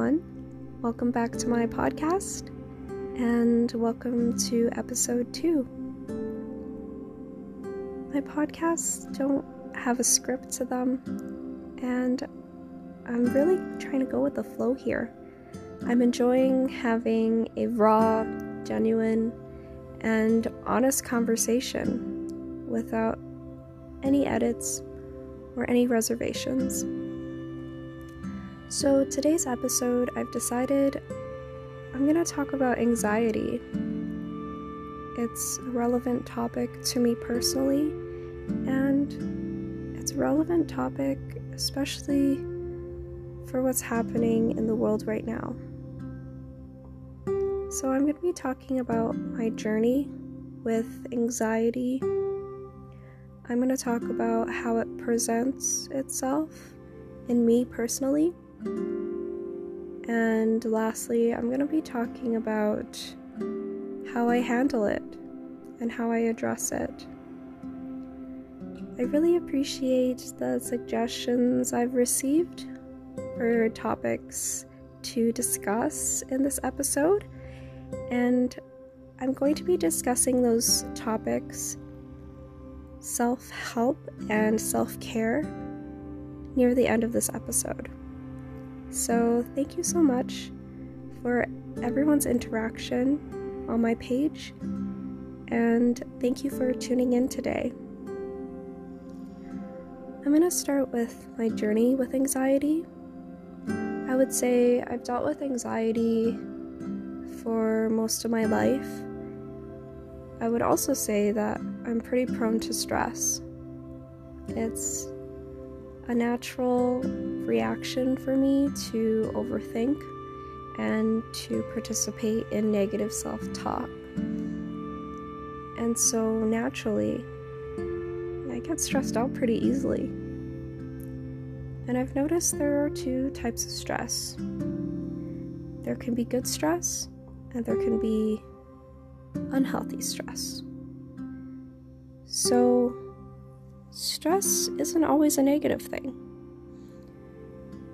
everyone. Welcome back to my podcast, and welcome to episode two. My podcasts don't have a script to them, and I'm really trying to go with the flow here. I'm enjoying having a raw, genuine, and honest conversation without any edits or any reservations. So, today's episode, I've decided I'm going to talk about anxiety. It's a relevant topic to me personally, and it's a relevant topic, especially for what's happening in the world right now. So, I'm going to be talking about my journey with anxiety. I'm going to talk about how it presents itself in me personally and lastly, I'm going to be talking about how I handle it and how I address it. I really appreciate the suggestions I've received for topics to discuss in this episode, and I'm going to be discussing those topics self help and self care near the end of this episode. So, thank you so much for everyone's interaction on my page, and thank you for tuning in today. I'm going to start with my journey with anxiety. I would say I've dealt with anxiety for most of my life. I would also say that I'm pretty prone to stress. It's a natural reaction for me to overthink and to participate in negative self talk. And so naturally, I get stressed out pretty easily. And I've noticed there are two types of stress there can be good stress, and there can be unhealthy stress. So, stress isn't always a negative thing.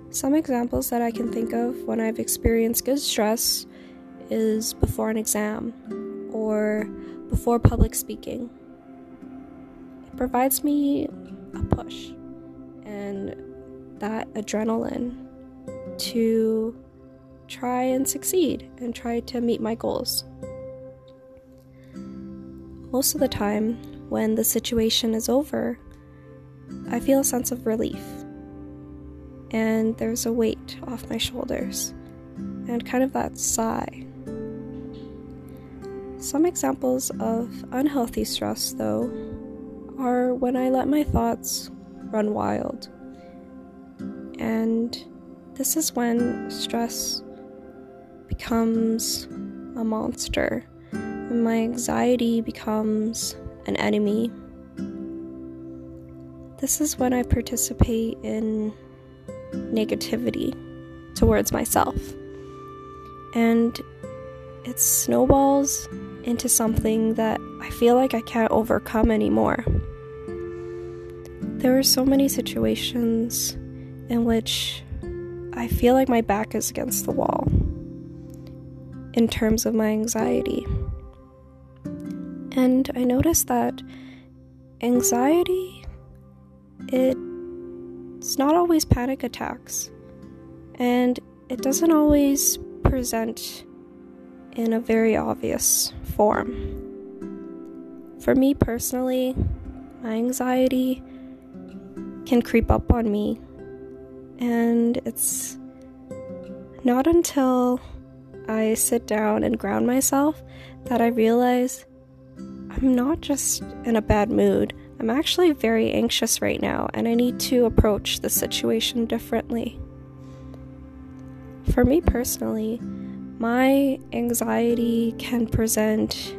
Some examples that I can think of when I've experienced good stress is before an exam or before public speaking. It provides me a push and that adrenaline to try and succeed and try to meet my goals. Most of the time, when the situation is over, I feel a sense of relief. And there's a weight off my shoulders, and kind of that sigh. Some examples of unhealthy stress, though, are when I let my thoughts run wild. And this is when stress becomes a monster, and my anxiety becomes an enemy this is when I participate in negativity towards myself. And it snowballs into something that I feel like I can't overcome anymore. There are so many situations in which I feel like my back is against the wall in terms of my anxiety. And I noticed that anxiety it's not always panic attacks, and it doesn't always present in a very obvious form. For me personally, my anxiety can creep up on me, and it's not until I sit down and ground myself that I realize I'm not just in a bad mood. I'm actually very anxious right now, and I need to approach the situation differently. For me personally, my anxiety can present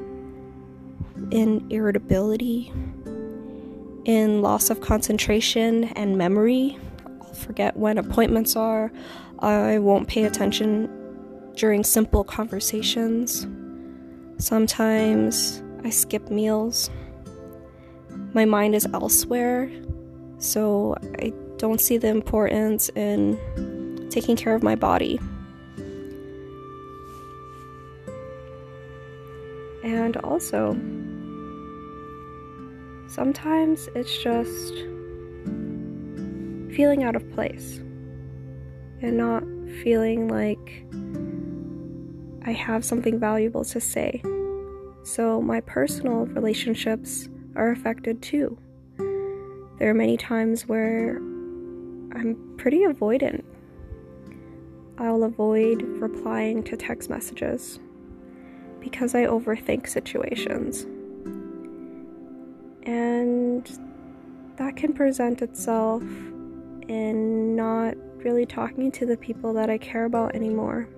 in irritability, in loss of concentration and memory. I'll forget when appointments are. I won't pay attention during simple conversations. Sometimes I skip meals my mind is elsewhere. So I don't see the importance in taking care of my body. And also, sometimes it's just feeling out of place and not feeling like I have something valuable to say. So, my personal relationships are affected too. There are many times where I'm pretty avoidant. I'll avoid replying to text messages because I overthink situations. And that can present itself in not really talking to the people that I care about anymore.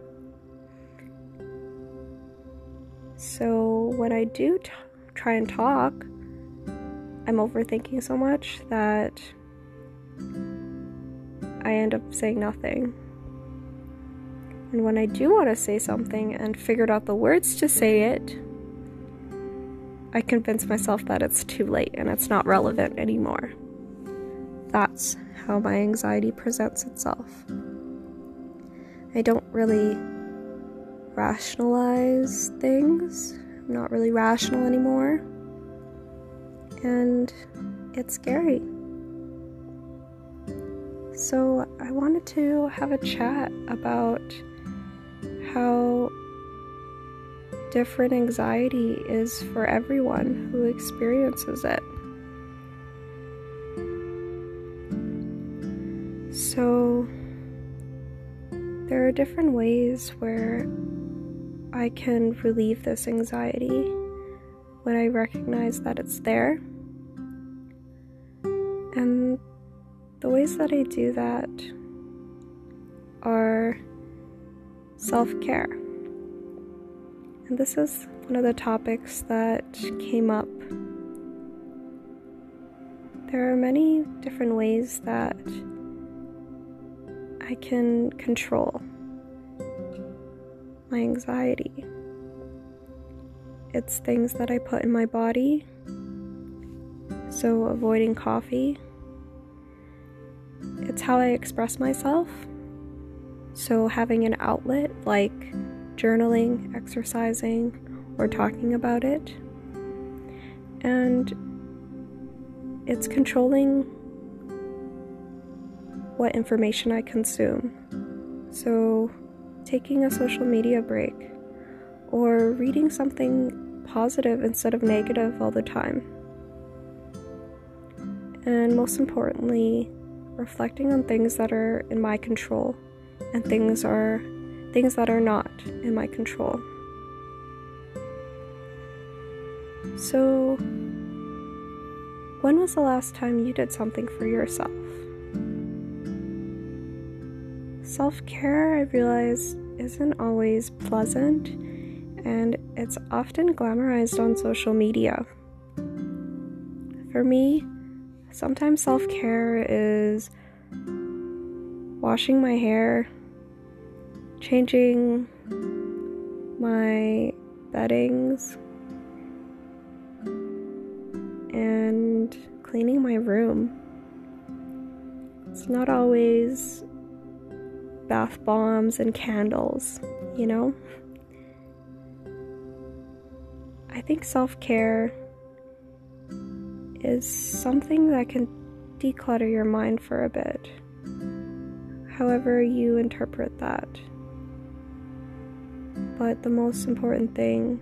So when I do t- try and talk, I'm overthinking so much that I end up saying nothing. And when I do want to say something and figured out the words to say it, I convince myself that it's too late and it's not relevant anymore. That's how my anxiety presents itself. I don't really rationalize things. I'm not really rational anymore. And it's scary. So, I wanted to have a chat about how different anxiety is for everyone who experiences it. So, there are different ways where I can relieve this anxiety when I recognize that it's there. Ways that I do that are self care. And this is one of the topics that came up. There are many different ways that I can control my anxiety. It's things that I put in my body, so avoiding coffee. How I express myself, so having an outlet like journaling, exercising, or talking about it. And it's controlling what information I consume. So, taking a social media break or reading something positive instead of negative all the time. And most importantly, reflecting on things that are in my control and things are things that are not in my control. So, when was the last time you did something for yourself? Self care, I realize, isn't always pleasant and it's often glamorized on social media. For me, sometimes self care is washing my hair, changing my beddings, and cleaning my room. It's not always bath bombs and candles, you know? I think self care is something that can declutter your mind for a bit, however, you interpret that. But the most important thing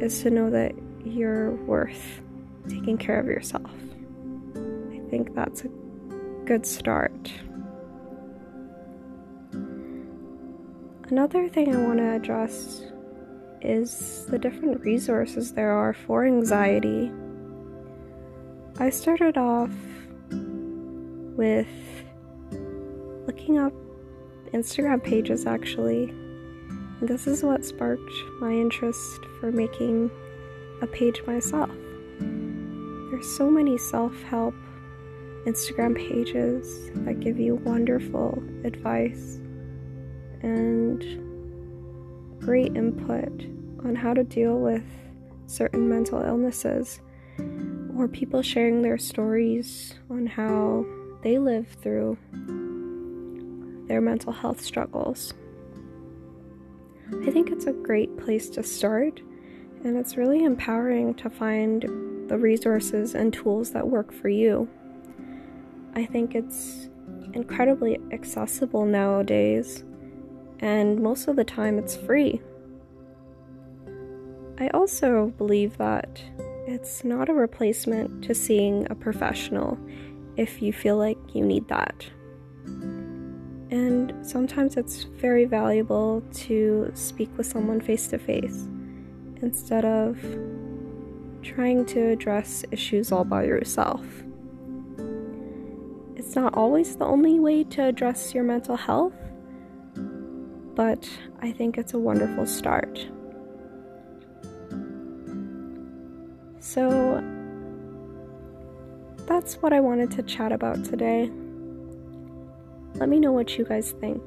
is to know that you're worth taking care of yourself. I think that's a good start. Another thing I want to address is the different resources there are for anxiety. I started off with looking up Instagram pages actually. This is what sparked my interest for making a page myself. There's so many self-help Instagram pages that give you wonderful advice and great input on how to deal with certain mental illnesses or people sharing their stories on how they live through their mental health struggles. I think it's a great place to start And it's really empowering to find the resources and tools that work for you. I think it's incredibly accessible nowadays, and most of the time it's free. I also believe that it's not a replacement to seeing a professional if you feel like you need that. And sometimes it's very valuable to speak with someone face to face instead of trying to address issues all by yourself. It's not always the only way to address your mental health, but I think it's a wonderful start. So, that's what I wanted to chat about today. Let me know what you guys think.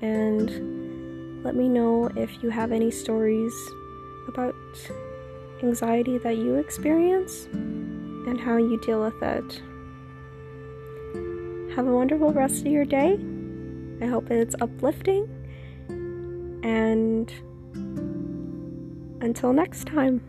And let me know if you have any stories about anxiety that you experience and how you deal with it. Have a wonderful rest of your day. I hope it's uplifting. And until next time.